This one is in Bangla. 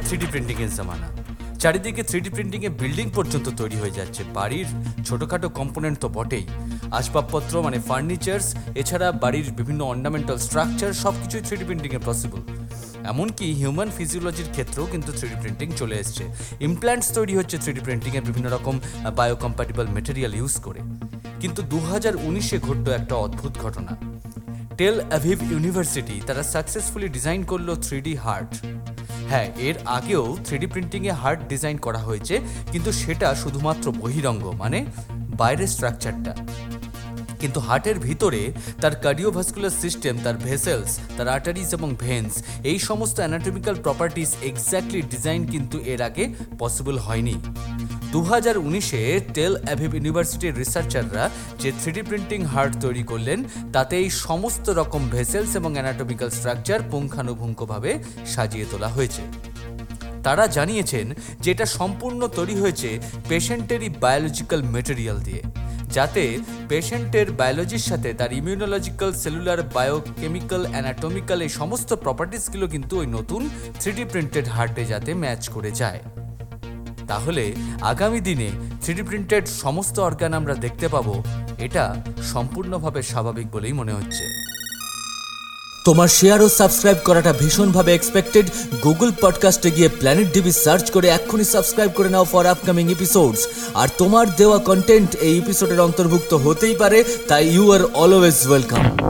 থ্রিডি প্রিন্টিংয়ের জামানা। চারিদিকে থ্রিডি প্রিন্টিংয়ে বিল্ডিং পর্যন্ত তৈরি হয়ে যাচ্ছে। বাড়ির ছোটোখাটো কম্পোনেন্ট তো বটেই। আসবাবপত্র মানে ফার্নিচার্স এছাড়া বাড়ির বিভিন্ন অর্নামেন্টাল স্ট্রাকচার সব কিছুই থ্রিডি প্রিন্টিংয়ে পসিবল এমনকি হিউম্যান ফিজিওলজির ক্ষেত্রেও কিন্তু থ্রিডি প্রিন্টিং চলে এসছে। ইমপ্ল্যান্টস তৈরি হচ্ছে থ্রিডি প্রিন্টিংয়ের বিভিন্ন রকম বায়োকম্প্যাটিবল মেটেরিয়াল ইউজ করে। কিন্তু দু হাজার উনিশে ঘটল একটা অদ্ভুত ঘটনা। টেল অ্যাভিভ ইউনিভার্সিটি তারা সাকসেসফুলি ডিজাইন করল থ্রিডি হার্ট হ্যাঁ এর আগেও থ্রিডি প্রিন্টিংয়ে হার্ট ডিজাইন করা হয়েছে, কিন্তু সেটা শুধুমাত্র বহিরঙ্গ মানে বাইরের স্ট্রাকচারটা। কিন্তু হার্টের ভিতরে তার কার্ডিওভাস্কুলার সিস্টেম, তার ভেসেলস, তার আর্টারিজ এবং ভেন্স, এই সমস্ত অ্যানাটমিক্যাল প্রপার্টিস এক্স্যাক্টলি ডিজাইন কিন্তু এর আগে পসিবল হয়নি। দু হাজার উনিশে টেল অ্যাভিভ ইউনিভার্সিটির রিসার্চাররা যে থ্রিডি প্রিন্টিং হার্ট তৈরি করলেন তাতে এই সমস্ত রকম ভেসেলস এবং অ্যানাটমিক্যাল স্ট্রাকচার পুঙ্খানুপুঙ্খভাবে সাজিয়ে তোলা হয়েছে। তারা জানিয়েছেন যে এটা সম্পূর্ণ তৈরি হয়েছে পেশেন্টেরই বায়োলজিক্যাল মেটেরিয়াল দিয়ে, যাতে পেশেন্টের বায়োলজির সাথে তার ইমিউনোলজিক্যাল, সেলুলার, বায়োকেমিক্যাল, অ্যানাটমিক্যাল এই সমস্ত প্রপার্টিসগুলো কিন্তু ওই নতুন থ্রিডি প্রিন্টেড হার্টে যাতে ম্যাচ করে যায়। তাহলে আগামী দিনে থ্রিডি প্রিন্টেড সমস্ত অর্গান আমরা দেখতে পাবো। এটা সম্পূর্ণভাবে স্বাভাবিক বলেই মনে হচ্ছে। তোমার শেয়ার ও সাবস্ক্রাইব করাটা ভীষণভাবে এক্সপেক্টেড গুগল পডকাস্টে গিয়ে প্ল্যানেট ডিবি সার্চ করে এক্ষুনি সাবস্ক্রাইব করে নাও ফর আপকামিং এপিসোডস আর তোমার দেওয়া কন্টেন্ট এই এপিসোডের অন্তর্ভুক্ত হতেই পারে, তাই ইউ আর অলওয়েজ ওয়েলকাম